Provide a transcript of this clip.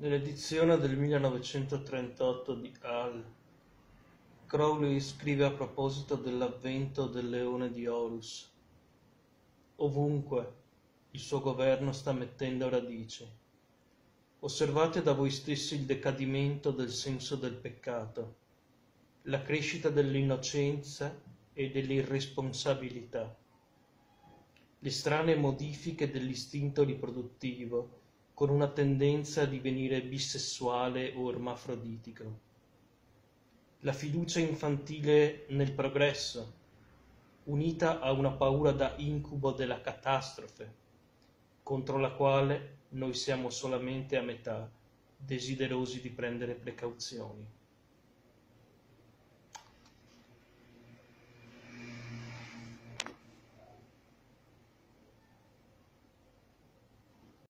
Nell'edizione del 1938 di Hall, Crowley scrive a proposito dell'avvento del leone di Horus: Ovunque il suo governo sta mettendo radici. Osservate da voi stessi il decadimento del senso del peccato, la crescita dell'innocenza e dell'irresponsabilità, le strane modifiche dell'istinto riproduttivo con una tendenza a divenire bisessuale o ermafroditico. La fiducia infantile nel progresso, unita a una paura da incubo della catastrofe, contro la quale noi siamo solamente a metà desiderosi di prendere precauzioni.